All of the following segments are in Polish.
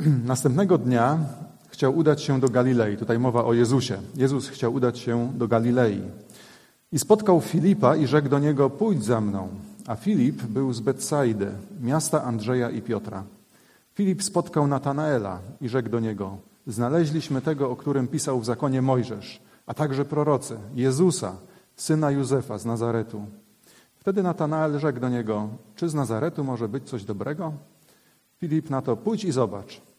Następnego dnia chciał udać się do Galilei. Tutaj mowa o Jezusie. Jezus chciał udać się do Galilei. I spotkał Filipa i rzekł do niego: Pójdź za mną. A Filip był z Betsaidy, miasta Andrzeja i Piotra. Filip spotkał Natanaela i rzekł do niego: Znaleźliśmy tego, o którym pisał w zakonie Mojżesz, a także prorocy, Jezusa, syna Józefa z Nazaretu. Wtedy Natanael rzekł do niego: Czy z Nazaretu może być coś dobrego? Filip na to: Pójdź i zobacz.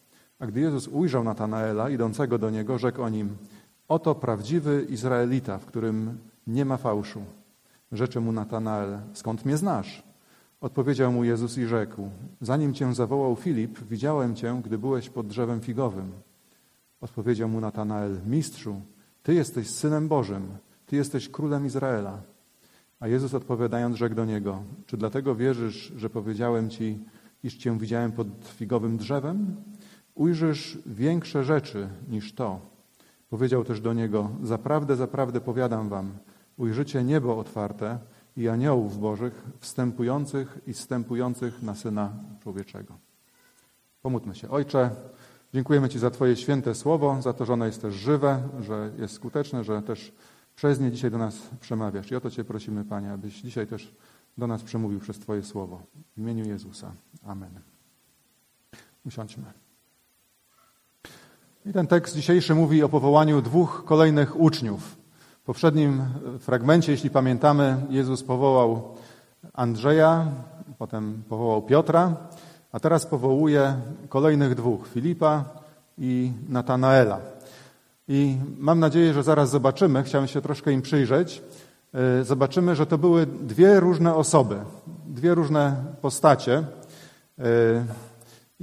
A gdy Jezus ujrzał Natanaela idącego do niego, rzekł o nim: Oto prawdziwy Izraelita, w którym nie ma fałszu. Rzeczy mu Natanael: Skąd mnie znasz? Odpowiedział mu Jezus i rzekł: Zanim cię zawołał Filip, widziałem cię, gdy byłeś pod drzewem figowym. Odpowiedział mu Natanael: Mistrzu, ty jesteś synem Bożym, ty jesteś królem Izraela. A Jezus odpowiadając, rzekł do niego: Czy dlatego wierzysz, że powiedziałem ci, iż cię widziałem pod figowym drzewem? Ujrzysz większe rzeczy niż to. Powiedział też do niego: Zaprawdę, zaprawdę powiadam wam, ujrzycie niebo otwarte i aniołów bożych wstępujących i wstępujących na Syna Człowieczego. Pomódlmy się. Ojcze, dziękujemy Ci za Twoje święte słowo, za to, że ono jest też żywe, że jest skuteczne, że też przez nie dzisiaj do nas przemawiasz. I o to Cię prosimy, Panie, abyś dzisiaj też do nas przemówił przez Twoje słowo. W imieniu Jezusa. Amen. Usiądźmy. I ten tekst dzisiejszy mówi o powołaniu dwóch kolejnych uczniów. W poprzednim fragmencie, jeśli pamiętamy, Jezus powołał Andrzeja, potem powołał Piotra, a teraz powołuje kolejnych dwóch, Filipa i Natanaela. I mam nadzieję, że zaraz zobaczymy, chciałem się troszkę im przyjrzeć, e, zobaczymy, że to były dwie różne osoby, dwie różne postacie.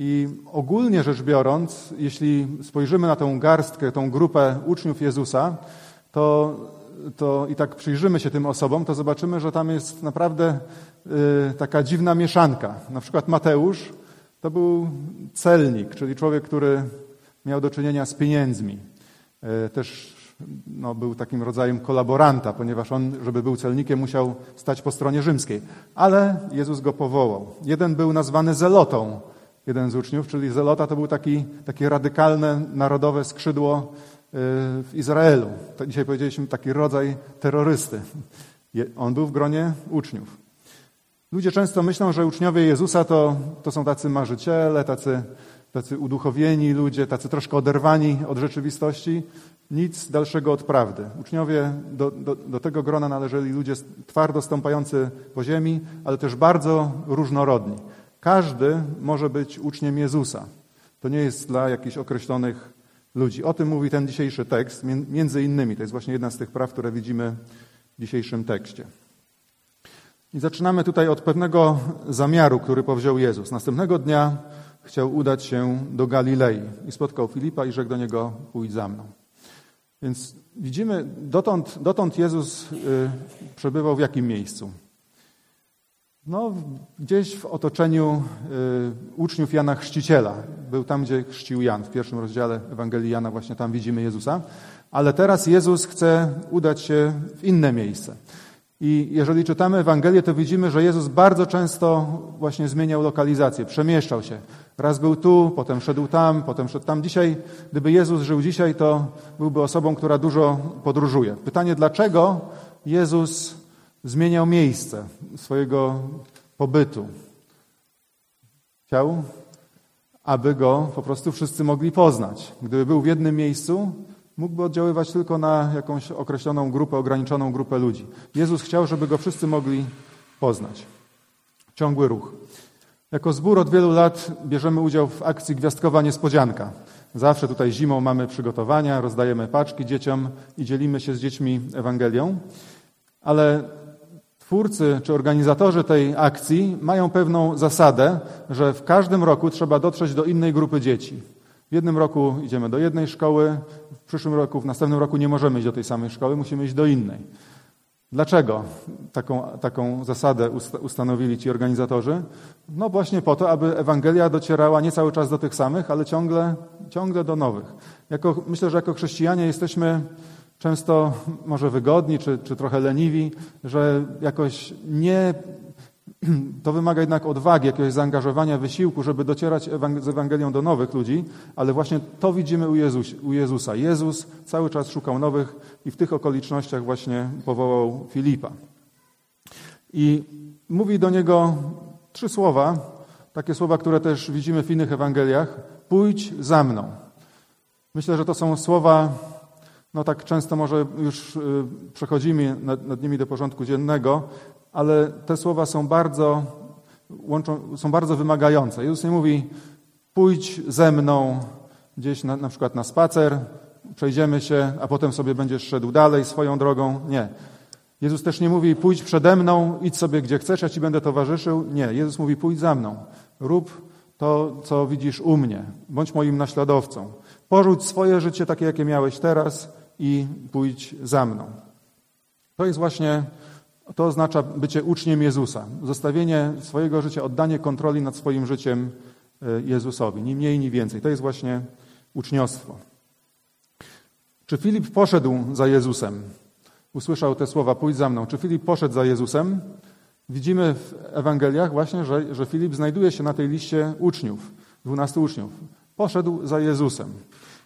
I ogólnie rzecz biorąc, jeśli spojrzymy na tą garstkę, tą grupę uczniów Jezusa, to, to i tak przyjrzymy się tym osobom, to zobaczymy, że tam jest naprawdę y, taka dziwna mieszanka. Na przykład Mateusz to był celnik, czyli człowiek, który miał do czynienia z pieniędzmi. Y, też no, był takim rodzajem kolaboranta, ponieważ on, żeby był celnikiem, musiał stać po stronie rzymskiej. Ale Jezus go powołał. Jeden był nazwany zelotą, jeden z uczniów, czyli zelota to był taki, takie radykalne, narodowe skrzydło w Izraelu. To dzisiaj powiedzieliśmy taki rodzaj terrorysty. On był w gronie uczniów. Ludzie często myślą, że uczniowie Jezusa to, to są tacy marzyciele, tacy, tacy uduchowieni ludzie, tacy troszkę oderwani od rzeczywistości. Nic dalszego od prawdy. Uczniowie do, do, do tego grona należeli ludzie twardo stąpający po ziemi, ale też bardzo różnorodni. Każdy może być uczniem Jezusa. To nie jest dla jakichś określonych ludzi. O tym mówi ten dzisiejszy tekst, między innymi. To jest właśnie jedna z tych praw, które widzimy w dzisiejszym tekście. I zaczynamy tutaj od pewnego zamiaru, który powziął Jezus. Następnego dnia chciał udać się do Galilei i spotkał Filipa i rzekł do niego: Pójdź za mną. Więc widzimy, dotąd, dotąd Jezus y, przebywał w jakim miejscu? No, gdzieś w otoczeniu y, uczniów Jana Chrzciciela. Był tam, gdzie chrzcił Jan. W pierwszym rozdziale Ewangelii Jana właśnie tam widzimy Jezusa. Ale teraz Jezus chce udać się w inne miejsce. I jeżeli czytamy Ewangelię, to widzimy, że Jezus bardzo często właśnie zmieniał lokalizację, przemieszczał się. Raz był tu, potem szedł tam, potem szedł tam. Dzisiaj, gdyby Jezus żył dzisiaj, to byłby osobą, która dużo podróżuje. Pytanie, dlaczego Jezus zmieniał miejsce swojego pobytu. Chciał, aby go po prostu wszyscy mogli poznać. Gdyby był w jednym miejscu, mógłby oddziaływać tylko na jakąś określoną grupę, ograniczoną grupę ludzi. Jezus chciał, żeby go wszyscy mogli poznać. Ciągły ruch. Jako zbór od wielu lat bierzemy udział w akcji Gwiazdkowa Niespodzianka. Zawsze tutaj zimą mamy przygotowania, rozdajemy paczki dzieciom i dzielimy się z dziećmi Ewangelią. Ale Twórcy czy organizatorzy tej akcji mają pewną zasadę, że w każdym roku trzeba dotrzeć do innej grupy dzieci. W jednym roku idziemy do jednej szkoły, w przyszłym roku, w następnym roku nie możemy iść do tej samej szkoły, musimy iść do innej. Dlaczego taką, taką zasadę ustanowili ci organizatorzy? No właśnie po to, aby Ewangelia docierała nie cały czas do tych samych, ale ciągle, ciągle do nowych. Jako, myślę, że jako chrześcijanie jesteśmy często może wygodni, czy, czy trochę leniwi, że jakoś nie, To wymaga jednak odwagi, jakiegoś zaangażowania, wysiłku, żeby docierać z Ewangelią do nowych ludzi, ale właśnie to widzimy u, Jezus, u Jezusa. Jezus cały czas szukał nowych i w tych okolicznościach właśnie powołał Filipa. I mówi do niego trzy słowa, takie słowa, które też widzimy w innych Ewangeliach. Pójdź za mną. Myślę, że to są słowa, no tak często może już y, przechodzimy nad, nad nimi do porządku dziennego, ale te słowa są bardzo, łączą, są bardzo wymagające. Jezus nie mówi, pójdź ze mną gdzieś na, na przykład na spacer, przejdziemy się, a potem sobie będziesz szedł dalej swoją drogą. Nie. Jezus też nie mówi, pójdź przede mną, idź sobie gdzie chcesz, ja ci będę towarzyszył. Nie. Jezus mówi, pójdź za mną. Rób to, co widzisz u mnie. Bądź moim naśladowcą. Porzuć swoje życie takie, jakie miałeś teraz i pójdź za mną. To jest właśnie, to oznacza bycie uczniem Jezusa. Zostawienie swojego życia, oddanie kontroli nad swoim życiem e, Jezusowi. Ni mniej, ni więcej. To jest właśnie uczniostwo. Czy Filip poszedł za Jezusem? Usłyszał te słowa, pójdź za mną. Czy Filip poszedł za Jezusem? Widzimy w Ewangeliach właśnie, że, że Filip znajduje się na tej liście uczniów, dwunastu uczniów. Poszedł za Jezusem.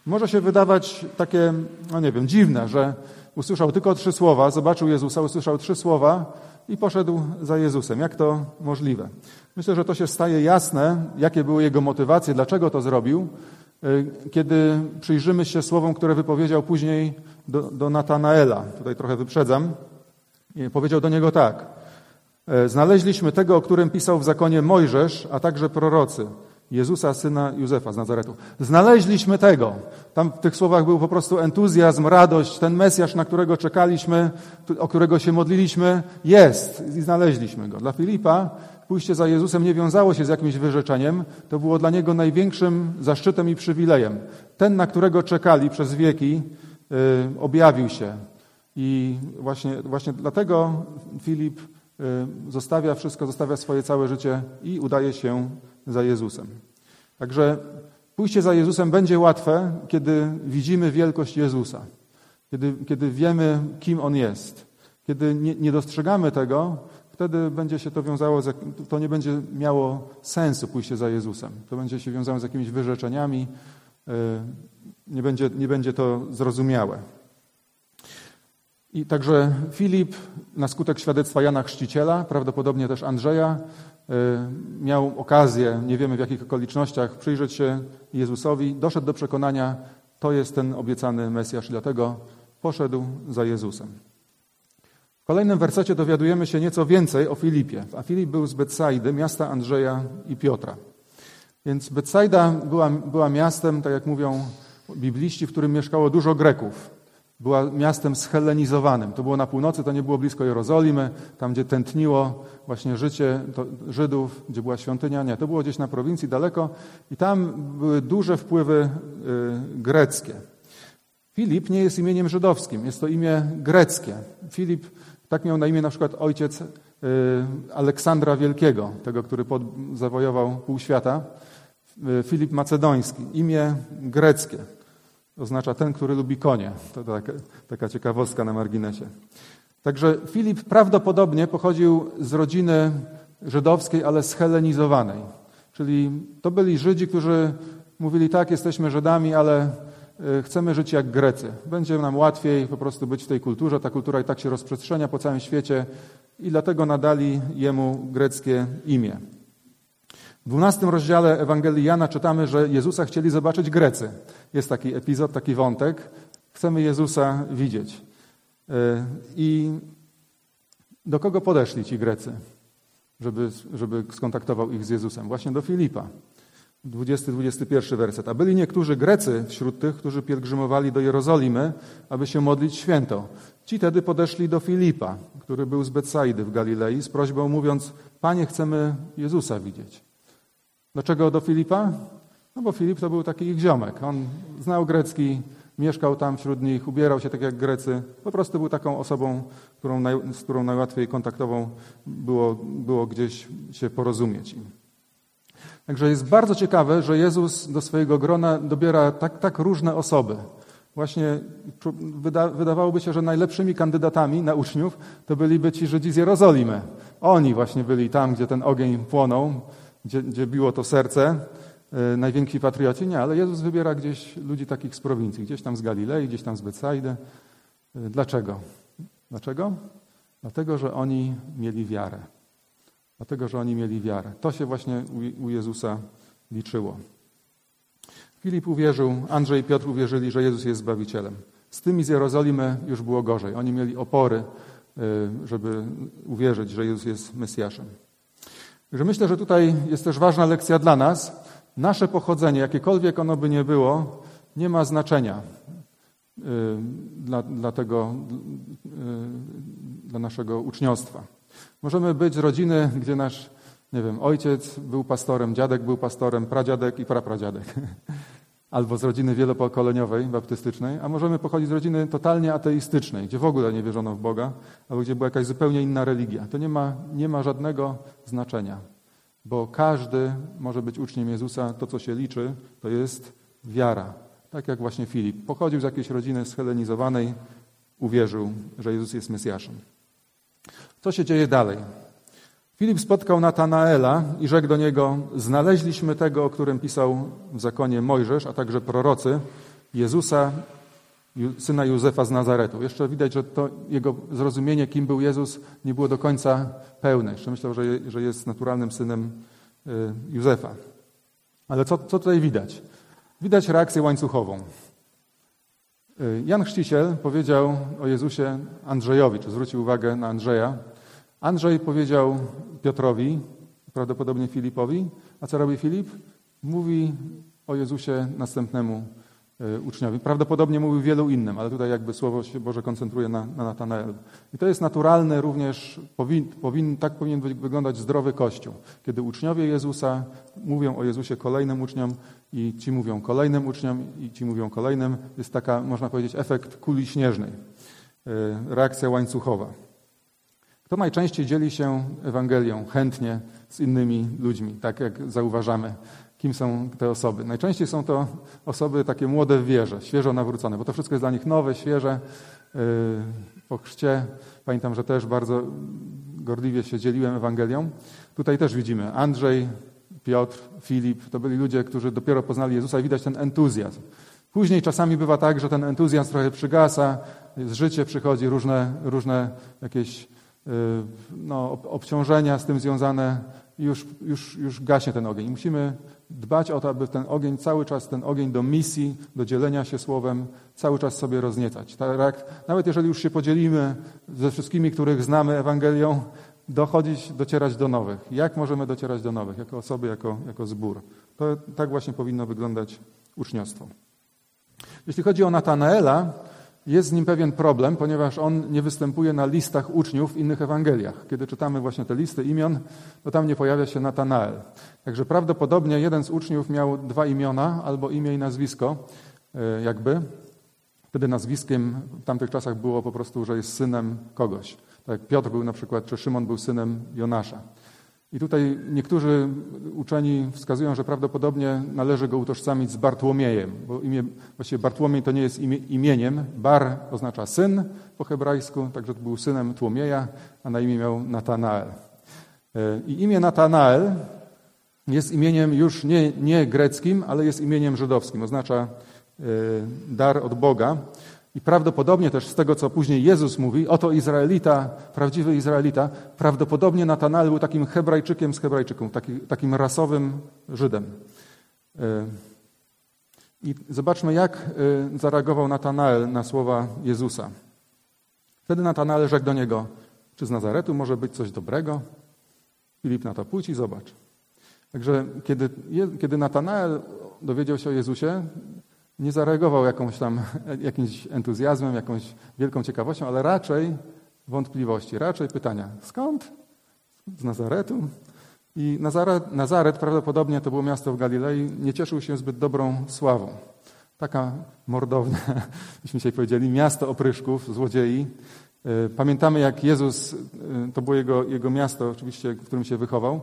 Może się wydawać takie, no nie wiem, dziwne, że usłyszał tylko trzy słowa, zobaczył Jezusa, usłyszał trzy słowa i poszedł za Jezusem. Jak to możliwe? Myślę, że to się staje jasne, jakie były jego motywacje, dlaczego to zrobił, y, kiedy przyjrzymy się słowom, które wypowiedział później do, do Natanaela. Tutaj trochę wyprzedzam. Powiedział do niego tak. E, znaleźliśmy tego, o którym pisał w zakonie Mojżesz, a także prorocy. Jezusa, syna Józefa z Nazaretu. Znaleźliśmy tego. Tam w tych słowach był po prostu entuzjazm, radość, ten Mesjasz, na którego czekaliśmy, o którego się modliliśmy, jest i znaleźliśmy go. Dla Filipa pójście za Jezusem nie wiązało się z jakimś wyrzeczeniem, to było dla niego największym zaszczytem i przywilejem. Ten, na którego czekali przez wieki, yy, objawił się. I właśnie, właśnie dlatego Filip Y, zostawia wszystko, zostawia swoje całe życie i udaje się za Jezusem. Także pójście za Jezusem będzie łatwe, kiedy widzimy wielkość Jezusa, kiedy, kiedy wiemy, kim On jest. Kiedy nie, nie dostrzegamy tego, wtedy będzie się to wiązało, z, to nie będzie miało sensu pójście za Jezusem. To będzie się wiązało z jakimiś wyrzeczeniami, y, nie będzie, nie będzie to zrozumiałe. I także Filip, na skutek świadectwa Jana Chrzciciela, prawdopodobnie też Andrzeja, y, miał okazję, nie wiemy w jakich okolicznościach, przyjrzeć się Jezusowi, doszedł do przekonania, to jest ten obiecany Mesjasz, dlatego poszedł za Jezusem. W kolejnym wersecie dowiadujemy się nieco więcej o Filipie. A Filip był z Betsaidy, miasta Andrzeja i Piotra. Więc Betsaida była, była miastem, tak jak mówią bibliści, w którym mieszkało dużo Greków była miastem schelenizowanym. To było na północy, to nie było blisko Jerozolimy, tam gdzie tętniło właśnie życie Żydów, gdzie była świątynia. Nie, to było gdzieś na prowincji daleko i tam były duże wpływy y, greckie. Filip nie jest imieniem żydowskim, jest to imię greckie. Filip, tak miał na imię na przykład ojciec y, Aleksandra Wielkiego, tego, który pod, zawojował pół świata. Y, Filip Macedoński, imię greckie oznacza ten, który lubi konie. To taka, taka ciekawostka na marginesie. Także Filip prawdopodobnie pochodził z rodziny żydowskiej, ale schelenizowanej. Czyli to byli Żydzi, którzy mówili tak, jesteśmy Żydami, ale y, chcemy żyć jak Grecy. Będzie nam łatwiej po prostu być w tej kulturze. Ta kultura i tak się rozprzestrzenia po całym świecie i dlatego nadali jemu greckie imię. W dwunastym rozdziale Ewangelii Jana czytamy, że Jezusa chcieli zobaczyć Grecy. Jest taki epizod, taki wątek. Chcemy Jezusa widzieć. E, I do kogo podeszli ci Grecy, żeby, żeby skontaktował ich z Jezusem? Właśnie do Filipa. 20-21 werset. A byli niektórzy Grecy wśród tych, którzy pielgrzymowali do Jerozolimy, aby się modlić święto. Ci tedy podeszli do Filipa, który był z Betsaidy w Galilei, z prośbą mówiąc, Panie, chcemy Jezusa widzieć. Dlaczego do Filipa? No bo Filip to był taki ich ziomek. On znał grecki, mieszkał tam wśród nich, ubierał się tak jak Grecy. Po prostu był taką osobą, którą naj, z którą najłatwiej kontaktową było, było gdzieś się porozumieć. Także jest bardzo ciekawe, że Jezus do swojego grona dobiera tak, tak różne osoby. Właśnie wyda, wydawałoby się, że najlepszymi kandydatami na uczniów to byliby ci Żydzi z Jerozolimy. Oni właśnie byli tam, gdzie ten ogień płonął, gdzie, gdzie biło to serce, yy, najwięksi patrioci. Nie, ale Jezus wybiera gdzieś ludzi takich z prowincji, gdzieś tam z Galilei, gdzieś tam z Betsaidy. Yy, dlaczego? Dlaczego? Dlatego, że oni mieli wiarę. Dlatego, że oni mieli wiarę. To się właśnie u Jezusa liczyło. Filip uwierzył, Andrzej i Piotr uwierzyli, że Jezus jest Zbawicielem. Z tymi z Jerozolimy już było gorzej. Oni mieli opory, y, żeby uwierzyć, że Jezus jest Mesjaszem. Także myślę, że tutaj jest też ważna lekcja dla nas. Nasze pochodzenie, jakiekolwiek ono by nie było, nie ma znaczenia y, dla, dla, tego, y, dla naszego uczniostwa. Możemy być z rodziny, gdzie nasz, nie wiem, ojciec był pastorem, dziadek był pastorem, pradziadek i prapradziadek. Albo z rodziny wielopokoleniowej, baptystycznej, a możemy pochodzić z rodziny totalnie ateistycznej, gdzie w ogóle nie wierzono w Boga, albo gdzie była jakaś zupełnie inna religia. To nie ma, nie ma żadnego znaczenia, bo każdy może być uczniem Jezusa. To, co się liczy, to jest wiara. Tak jak właśnie Filip. Pochodził z jakiejś rodziny schelenizowanej, uwierzył, że Jezus jest Mesjaszem. Co się dzieje dalej? Filip spotkał Natanaela i rzekł do niego: Znaleźliśmy tego, o którym pisał w zakonie Mojżesz, a także prorocy, Jezusa, syna Józefa z Nazaretu. Jeszcze widać, że to jego zrozumienie, kim był Jezus, nie było do końca pełne. Jeszcze myślał, że, że jest naturalnym synem y, Józefa. Ale co, co tutaj widać? Widać reakcję łańcuchową. Y, Jan Chrzciciel powiedział o Jezusie Andrzejowi, czy zwrócił uwagę na Andrzeja, Andrzej powiedział Piotrowi, prawdopodobnie Filipowi, a co robi Filip? Mówi o Jezusie następnemu e, uczniowi. Prawdopodobnie mówił wielu innym, ale tutaj jakby Słowo się Boże koncentruje na, na Natanaelu. I to jest naturalne również, powin, powin, tak powinien wyglądać zdrowy Kościół. Kiedy uczniowie Jezusa mówią o Jezusie kolejnym uczniom i ci mówią kolejnym uczniom i ci mówią kolejnym, jest taka, można powiedzieć, efekt kuli śnieżnej, e, reakcja łańcuchowa. Kto najczęściej dzieli się Ewangelią chętnie z innymi ludźmi, tak jak zauważamy, kim są te osoby. Najczęściej są to osoby takie młode w wierze, świeżo nawrócone, bo to wszystko jest dla nich nowe, świeże. Yy, po chrzcie pamiętam, że też bardzo gorliwie się dzieliłem Ewangelią. Tutaj też widzimy Andrzej, Piotr, Filip, to byli ludzie, którzy dopiero poznali Jezusa i widać ten entuzjazm. Później czasami bywa tak, że ten entuzjazm trochę przygasa, z życie przychodzi różne, różne jakieś no, obciążenia z tym związane, już, już, już gaśnie ten ogień. Musimy dbać o to, aby ten ogień cały czas, ten ogień do misji, do dzielenia się słowem, cały czas sobie rozniecać. Tak, nawet jeżeli już się podzielimy ze wszystkimi, których znamy Ewangelią, dochodzić, docierać do nowych. Jak możemy docierać do nowych, jako osoby, jako, jako zbór? To tak właśnie powinno wyglądać uczniostwo. Jeśli chodzi o Natanaela, jest z nim pewien problem, ponieważ on nie występuje na listach uczniów w innych Ewangeliach. Kiedy czytamy właśnie te listy imion, to tam nie pojawia się Natanael. Także prawdopodobnie jeden z uczniów miał dwa imiona albo imię i nazwisko, e, jakby. Wtedy nazwiskiem w tamtych czasach było po prostu, że jest synem kogoś. Tak jak Piotr był na przykład, czy Szymon był synem Jonasza. I tutaj niektórzy uczeni wskazują, że prawdopodobnie należy go utożsamić z Bartłomiejem, bo imię, właściwie Bartłomiej to nie jest imię, imieniem. Bar oznacza syn po hebrajsku, także był synem Tłomieja, a na imię miał Natanael. E, I imię Natanael jest imieniem już nie, nie greckim, ale jest imieniem żydowskim. Oznacza e, dar od Boga. I prawdopodobnie też z tego, co później Jezus mówi, oto Izraelita, prawdziwy Izraelita, prawdopodobnie Natanael był takim Hebrajczykiem z Hebrajczyków, taki, takim rasowym Żydem. E, I zobaczmy, jak e, zareagował Natanael na słowa Jezusa. Wtedy Natanael rzekł do niego, czy z Nazaretu może być coś dobrego? Filip na to, pójdź i zobacz. Także kiedy, kiedy Natanael dowiedział się o Jezusie, nie zareagował jakąś tam, jakimś entuzjazmem, jakąś wielką ciekawością, ale raczej wątpliwości, raczej pytania. Skąd? Z Nazaretu? I Nazaret, Nazaret prawdopodobnie to było miasto w Galilei, nie cieszył się zbyt dobrą sławą. Taka mordowna, byśmy dzisiaj powiedzieli, miasto opryszków, złodziei. E, pamiętamy, jak Jezus, e, to było jego, jego miasto, oczywiście, w którym się wychował,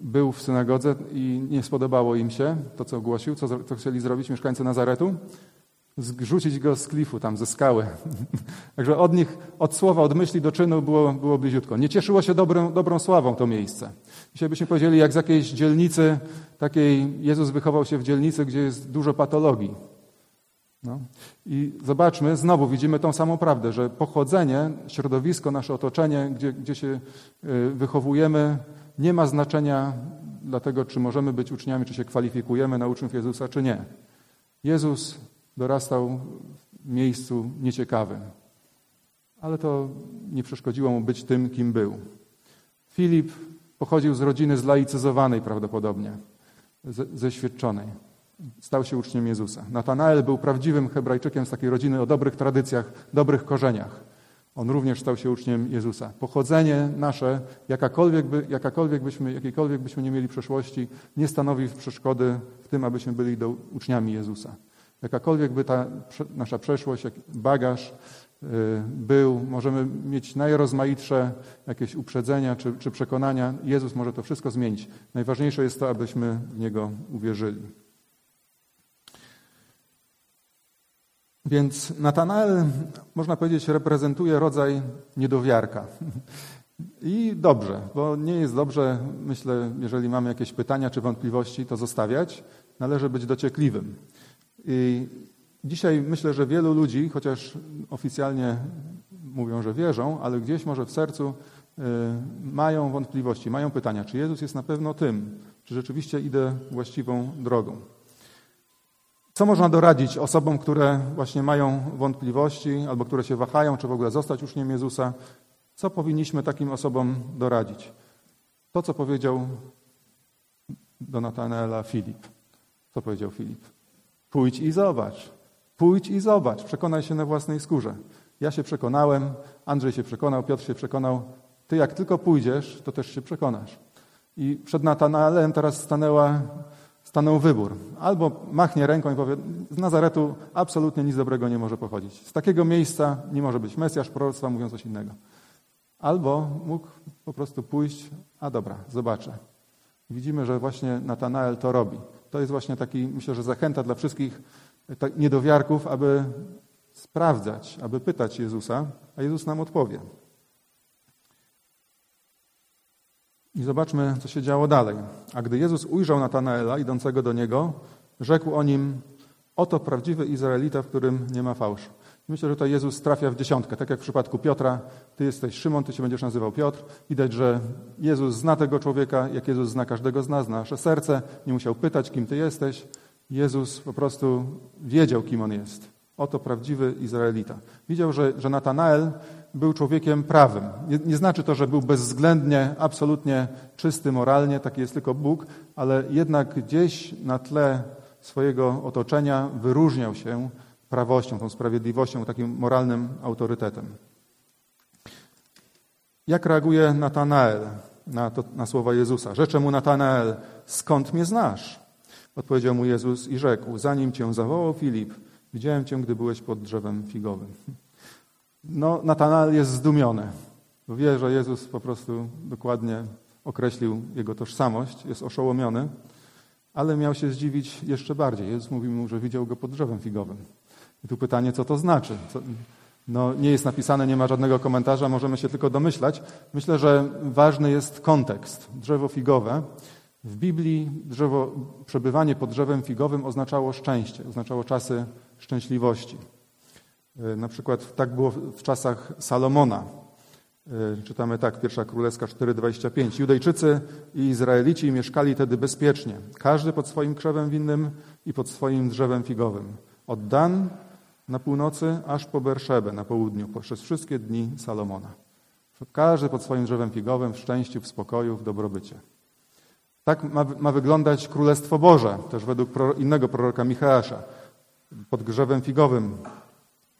był w synagodze i nie spodobało im się to, co ogłosił, co, co chcieli zrobić mieszkańcy Nazaretu. zrzucić go z klifu, tam ze skały. Także od nich, od słowa, od myśli do czynu było, było bliziutko. Nie cieszyło się dobrą, dobrą sławą to miejsce. Dzisiaj byśmy powiedzieli, jak z jakiejś dzielnicy, takiej Jezus wychował się w dzielnicy, gdzie jest dużo patologii. No. I zobaczmy, znowu widzimy tą samą prawdę, że pochodzenie, środowisko, nasze otoczenie, gdzie, gdzie się y, wychowujemy, nie ma znaczenia dla tego, czy możemy być uczniami, czy się kwalifikujemy na uczniów Jezusa, czy nie. Jezus dorastał w miejscu nieciekawym, ale to nie przeszkodziło mu być tym, kim był. Filip pochodził z rodziny zlaicyzowanej prawdopodobnie, zeświadczonej. Stał się uczniem Jezusa. Natanael był prawdziwym Hebrajczykiem z takiej rodziny o dobrych tradycjach, dobrych korzeniach. On również stał się uczniem Jezusa. Pochodzenie nasze, jakakolwiek, by, jakakolwiek byśmy, jakiejkolwiek byśmy nie mieli przeszłości, nie stanowi przeszkody w tym, abyśmy byli do, uczniami Jezusa. Jakakolwiek by ta nasza przeszłość, bagaż y, był, możemy mieć najrozmaitsze jakieś uprzedzenia czy, czy przekonania. Jezus może to wszystko zmienić. Najważniejsze jest to, abyśmy w Niego uwierzyli. Więc Natanael, można powiedzieć, reprezentuje rodzaj niedowiarka. I dobrze, bo nie jest dobrze, myślę, jeżeli mamy jakieś pytania czy wątpliwości, to zostawiać. Należy być dociekliwym. I dzisiaj myślę, że wielu ludzi, chociaż oficjalnie mówią, że wierzą, ale gdzieś może w sercu y, mają wątpliwości, mają pytania, czy Jezus jest na pewno tym, czy rzeczywiście idę właściwą drogą. Co można doradzić osobom, które właśnie mają wątpliwości albo które się wahają, czy w ogóle zostać uczniem Jezusa? Co powinniśmy takim osobom doradzić? To, co powiedział do Natanaela Filip. Co powiedział Filip? Pójdź i zobacz. Pójdź i zobacz. Przekonaj się na własnej skórze. Ja się przekonałem, Andrzej się przekonał, Piotr się przekonał. Ty jak tylko pójdziesz, to też się przekonasz. I przed Natanaelem teraz stanęła stanął wybór. Albo machnie ręką i powie, z Nazaretu absolutnie nic dobrego nie może pochodzić. Z takiego miejsca nie może być Mesjasz, proroctwa, mówią coś innego. Albo mógł po prostu pójść, a dobra, zobaczę. Widzimy, że właśnie Natanael to robi. To jest właśnie taki, myślę, że zachęta dla wszystkich tak, niedowiarków, aby sprawdzać, aby pytać Jezusa, a Jezus nam odpowie. I zobaczmy, co się działo dalej. A gdy Jezus ujrzał Natanaela idącego do niego, rzekł o nim: Oto prawdziwy Izraelita, w którym nie ma fałszu. Myślę, że tutaj Jezus trafia w dziesiątkę. Tak jak w przypadku Piotra, ty jesteś Szymon, ty się będziesz nazywał Piotr. Widać, że Jezus zna tego człowieka, jak Jezus zna każdego z nas, zna nasze serce. Nie musiał pytać, kim ty jesteś. Jezus po prostu wiedział, kim on jest. Oto prawdziwy Izraelita. Widział, że, że Natanael był człowiekiem prawym. Nie, nie, znaczy to, że był bezwzględnie, absolutnie czysty moralnie, taki jest tylko Bóg, ale jednak gdzieś na tle swojego otoczenia wyróżniał się prawością, tą sprawiedliwością, takim moralnym autorytetem. Jak reaguje Natanael na, to, na słowa Jezusa? Rzecze mu Natanael, skąd mnie znasz? Odpowiedział mu Jezus i rzekł, zanim cię zawołał Filip, widziałem cię, gdy byłeś pod drzewem figowym. No, Natanael jest zdumiony, bo wie, że Jezus po prostu dokładnie określił jego tożsamość, jest oszołomiony, ale miał się zdziwić jeszcze bardziej. Jezus mówi mu, że widział go pod drzewem figowym. I tu pytanie, co to znaczy? Co, no, nie jest napisane, nie ma żadnego komentarza, możemy się tylko domyślać. Myślę, że ważny jest kontekst. Drzewo figowe. W Biblii drzewo, przebywanie pod drzewem figowym oznaczało szczęście, oznaczało czasy szczęśliwości. E, na przykład tak było w czasach Salomona. E, czytamy tak, pierwsza królewska 4,25. Judejczycy i Izraelici mieszkali wtedy bezpiecznie, każdy pod swoim krzewem winnym i pod swoim drzewem figowym. Od Dan na północy aż po Berszebę na południu, poprzez wszystkie dni Salomona. Każdy pod swoim drzewem figowym, w szczęściu, w spokoju, w dobrobycie. Tak ma, ma wyglądać Królestwo Boże, też według innego proroka Michała. Pod drzewem figowym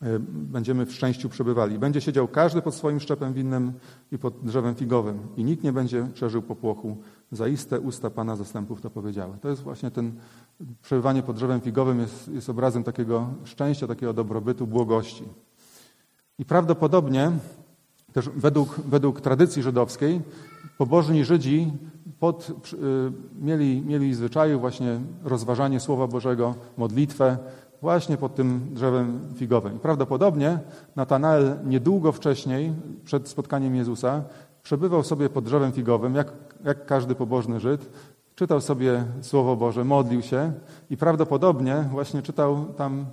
E, będziemy w szczęściu przebywali. Będzie siedział każdy pod swoim szczepem winnym i pod drzewem figowym i nikt nie będzie przeżył popłochu. Zaiste usta Pana zastępów to powiedziały. To jest właśnie ten przebywanie pod drzewem figowym jest, jest obrazem takiego szczęścia, takiego dobrobytu, błogości. I prawdopodobnie też według, według tradycji żydowskiej pobożni Żydzi pod, y, mieli, mieli zwyczaju właśnie rozważanie Słowa Bożego, modlitwę właśnie pod tym drzewem figowym. I prawdopodobnie Natanael niedługo wcześniej, przed spotkaniem Jezusa, przebywał sobie pod drzewem figowym, jak, jak każdy pobożny Żyd, czytał sobie Słowo Boże, modlił się i prawdopodobnie właśnie czytał tam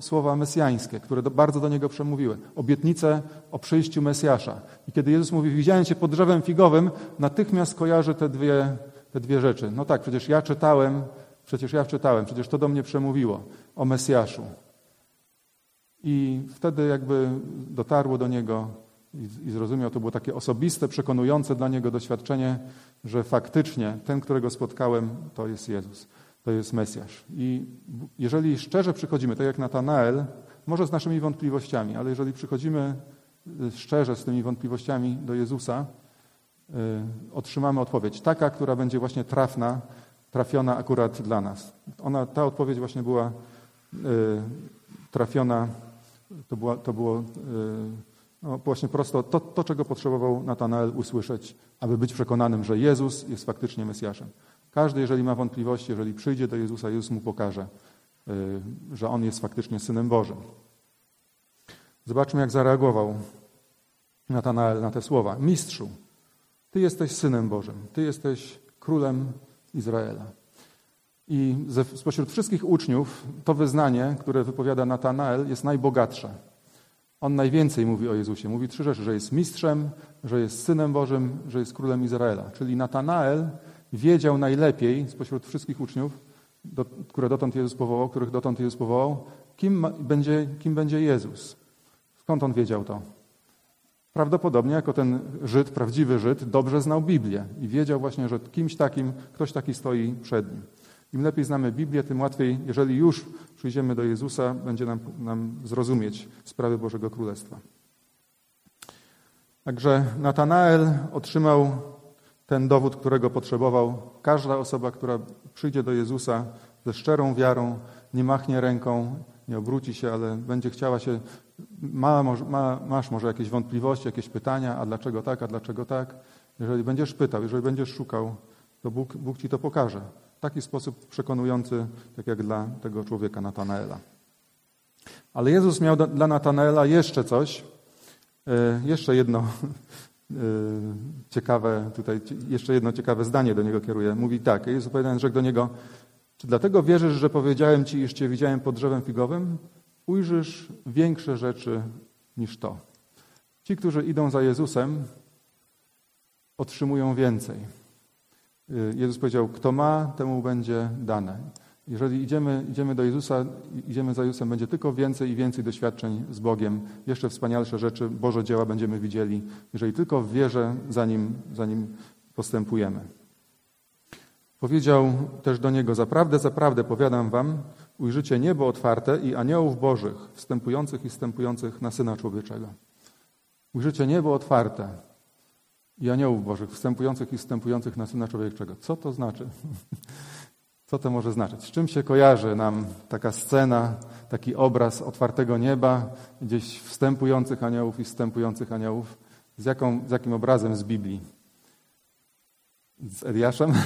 słowa mesjańskie, które do, bardzo do niego przemówiły. Obietnice o przyjściu Mesjasza. I kiedy Jezus mówi, widziałem cię pod drzewem figowym, natychmiast kojarzy te dwie, te dwie rzeczy. No tak, przecież ja czytałem, przecież ja czytałem, przecież to do mnie przemówiło o Mesjaszu. I wtedy jakby dotarło do niego i, i zrozumiał, to było takie osobiste, przekonujące dla niego doświadczenie, że faktycznie ten, którego spotkałem, to jest Jezus to jest Mesjasz. I jeżeli szczerze przychodzimy, tak jak Natanael, może z naszymi wątpliwościami, ale jeżeli przychodzimy y, szczerze z tymi wątpliwościami do Jezusa, y, otrzymamy odpowiedź, taka, która będzie właśnie trafna, trafiona akurat dla nas. Ona, ta odpowiedź właśnie była y, trafiona, to, była, to było no, właśnie prosto to, to, czego potrzebował Natanael usłyszeć, aby być przekonanym, że Jezus jest faktycznie Mesjaszem. Każdy, jeżeli ma wątpliwości, jeżeli przyjdzie do Jezusa, Jezus mu pokaże, y, że On jest faktycznie Synem Bożym. Zobaczmy, jak zareagował Natanael na te słowa. Mistrzu, Ty jesteś Synem Bożym, Ty jesteś Królem Izraela. I ze, spośród wszystkich uczniów to wyznanie, które wypowiada Natanael, jest najbogatsze. On najwięcej mówi o Jezusie. Mówi trzy rzeczy, że jest mistrzem, że jest Synem Bożym, że jest Królem Izraela. Czyli Natanael wiedział najlepiej spośród wszystkich uczniów, do, które dotąd Jezus powołał, których dotąd Jezus powołał, kim będzie, kim będzie Jezus. Skąd on wiedział to? Prawdopodobnie jako ten Żyd, prawdziwy Żyd, dobrze znał Biblię i wiedział właśnie, że kimś takim, ktoś taki stoi przed nim. Im lepiej znamy Biblię, tym łatwiej, jeżeli już przyjdziemy do Jezusa, będzie nam, nam zrozumieć sprawy Bożego Królestwa. Także Natanael otrzymał ten dowód, którego potrzebował. Każda osoba, która przyjdzie do Jezusa ze szczerą wiarą, nie machnie ręką, nie obróci się, ale będzie chciała się. Ma, ma, masz może jakieś wątpliwości, jakieś pytania, a dlaczego tak, a dlaczego tak? Jeżeli będziesz pytał, jeżeli będziesz szukał, to Bóg, Bóg ci to pokaże. W taki sposób przekonujący, tak jak dla tego człowieka Natanaela. Ale Jezus miał dla Natanaela jeszcze coś, e, jeszcze jedno Y, ciekawe, tutaj jeszcze jedno ciekawe zdanie do niego kieruje. Mówi tak, Jezus opowiadając, rzekł do niego, czy dlatego wierzysz, że powiedziałem ci, iż cię widziałem pod drzewem figowym? Ujrzysz większe rzeczy niż to. Ci, którzy idą za Jezusem, otrzymują więcej. Y, Jezus powiedział, kto ma, temu będzie dane. Jeżeli idziemy, idziemy do Jezusa, idziemy za Jezusem, będzie tylko więcej i więcej doświadczeń z Bogiem, jeszcze wspanialsze rzeczy, Boże dzieła będziemy widzieli, jeżeli tylko w wierze za Nim, za nim postępujemy. Powiedział też do niego, zaprawdę, zaprawdę powiadam wam, ujrzycie niebo otwarte i aniołów bożych, wstępujących i wstępujących na Syna Człowieczego. Ujrzycie niebo otwarte i aniołów bożych, wstępujących i wstępujących na Syna Człowieczego. Co to znaczy? Co to może znaczyć? Z czym się kojarzy nam taka scena, taki obraz otwartego nieba, gdzieś wstępujących aniołów i wstępujących aniołów? Z, jaką, z jakim obrazem z Biblii? Z Eliaszem?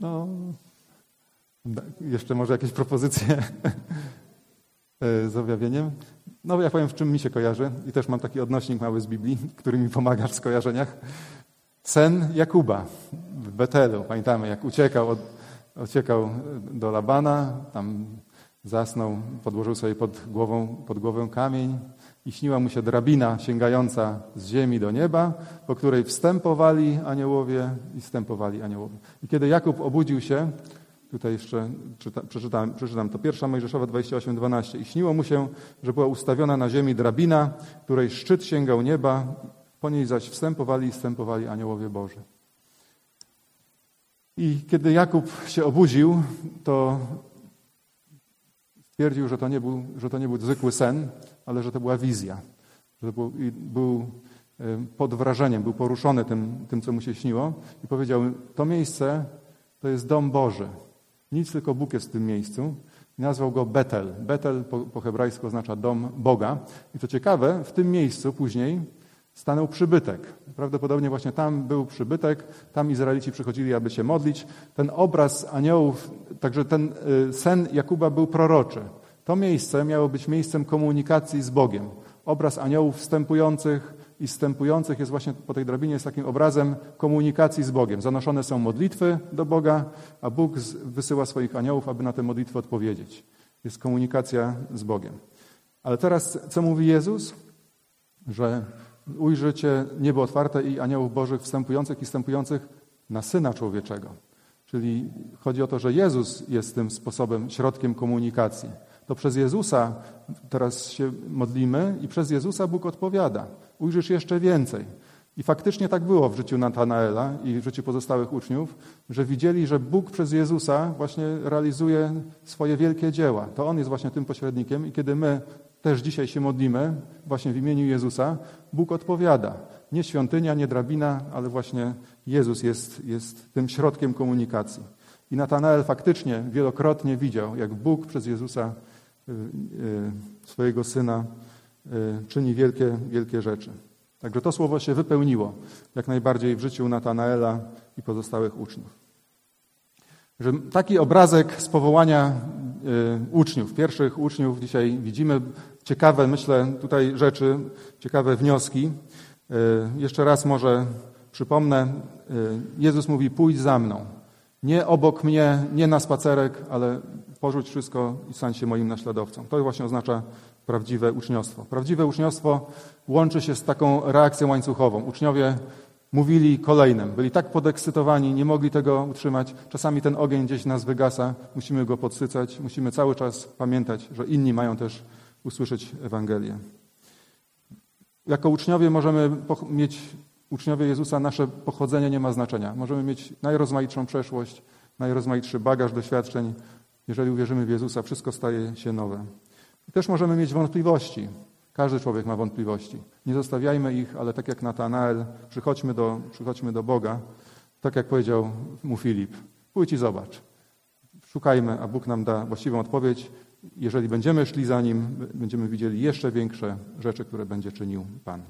No, jeszcze może jakieś propozycje z objawieniem? No, ja powiem, w czym mi się kojarzy i też mam taki odnośnik mały z Biblii, który mi pomaga w skojarzeniach. Sen Jakuba w Betelu. Pamiętamy, jak uciekał, od, uciekał do Labana, tam zasnął, podłożył sobie pod głową, pod głowę kamień i śniła mu się drabina sięgająca z ziemi do nieba, po której wstępowali aniołowie i wstępowali aniołowie. I kiedy Jakub obudził się, tutaj jeszcze czyta, przeczytam, przeczytam to, pierwsza Mojżeszowa 28:12 i śniło mu się, że była ustawiona na ziemi drabina, której szczyt sięgał nieba po niej zaś wstępowali i wstępowali aniołowie Boży. I kiedy Jakub się obudził, to stwierdził, że to nie był, że to nie był zwykły sen, ale że to była wizja. Że był, był pod wrażeniem, był poruszony tym, tym, co mu się śniło i powiedział, to miejsce to jest dom Boży. Nic, tylko Bóg jest w tym miejscu. Nazwał go Betel. Betel po, po hebrajsku oznacza dom Boga. I to ciekawe, w tym miejscu później stanął przybytek. Prawdopodobnie właśnie tam był przybytek, tam Izraelici przychodzili, aby się modlić. Ten obraz aniołów, także ten y, sen Jakuba był proroczy. To miejsce miało być miejscem komunikacji z Bogiem. Obraz aniołów wstępujących i wstępujących jest właśnie po tej drabinie jest takim obrazem komunikacji z Bogiem. Zanoszone są modlitwy do Boga, a Bóg wysyła swoich aniołów, aby na te modlitwy odpowiedzieć. Jest komunikacja z Bogiem. Ale teraz co mówi Jezus? Że ujrzycie niebo otwarte i aniołów bożych wstępujących i wstępujących na Syna Człowieczego. Czyli chodzi o to, że Jezus jest tym sposobem, środkiem komunikacji. To przez Jezusa teraz się modlimy i przez Jezusa Bóg odpowiada. Ujrzysz jeszcze więcej. I faktycznie tak było w życiu Natanaela i w życiu pozostałych uczniów, że widzieli, że Bóg przez Jezusa właśnie realizuje swoje wielkie dzieła. To On jest właśnie tym pośrednikiem i kiedy my też dzisiaj się modlimy, właśnie w imieniu Jezusa, Bóg odpowiada. Nie świątynia, nie drabina, ale właśnie Jezus jest, jest tym środkiem komunikacji. I Natanael faktycznie wielokrotnie widział, jak Bóg przez Jezusa swojego Syna y, czyni wielkie, wielkie rzeczy. Także to słowo się wypełniło jak najbardziej w życiu Natanaela i pozostałych uczniów. Że taki obrazek z powołania uczniów, pierwszych uczniów dzisiaj widzimy. Ciekawe, myślę, tutaj rzeczy, ciekawe wnioski. Jeszcze raz może przypomnę. Jezus mówi: Pójdź za mną. Nie obok mnie, nie na spacerek, ale porzuć wszystko i stań się moim naśladowcą. To właśnie oznacza prawdziwe uczniostwo. Prawdziwe uczniostwo łączy się z taką reakcją łańcuchową. Uczniowie mówili kolejnym, byli tak podekscytowani, nie mogli tego utrzymać. Czasami ten ogień gdzieś nas wygasa, musimy go podsycać, musimy cały czas pamiętać, że inni mają też usłyszeć Ewangelię. Jako uczniowie możemy mieć uczniowie Jezusa, nasze pochodzenie nie ma znaczenia. Możemy mieć najrozmaitszą przeszłość, najrozmaitszy bagaż doświadczeń. Jeżeli uwierzymy w Jezusa, wszystko staje się nowe. I też możemy mieć wątpliwości. Każdy człowiek ma wątpliwości. Nie zostawiajmy ich, ale tak jak Natanael, przychodźmy do, przychodźmy do Boga. Tak jak powiedział mu Filip, pójdź i zobacz. Szukajmy, a Bóg nam da właściwą odpowiedź. Jeżeli będziemy szli za Nim, będziemy widzieli jeszcze większe rzeczy, które będzie czynił Pan.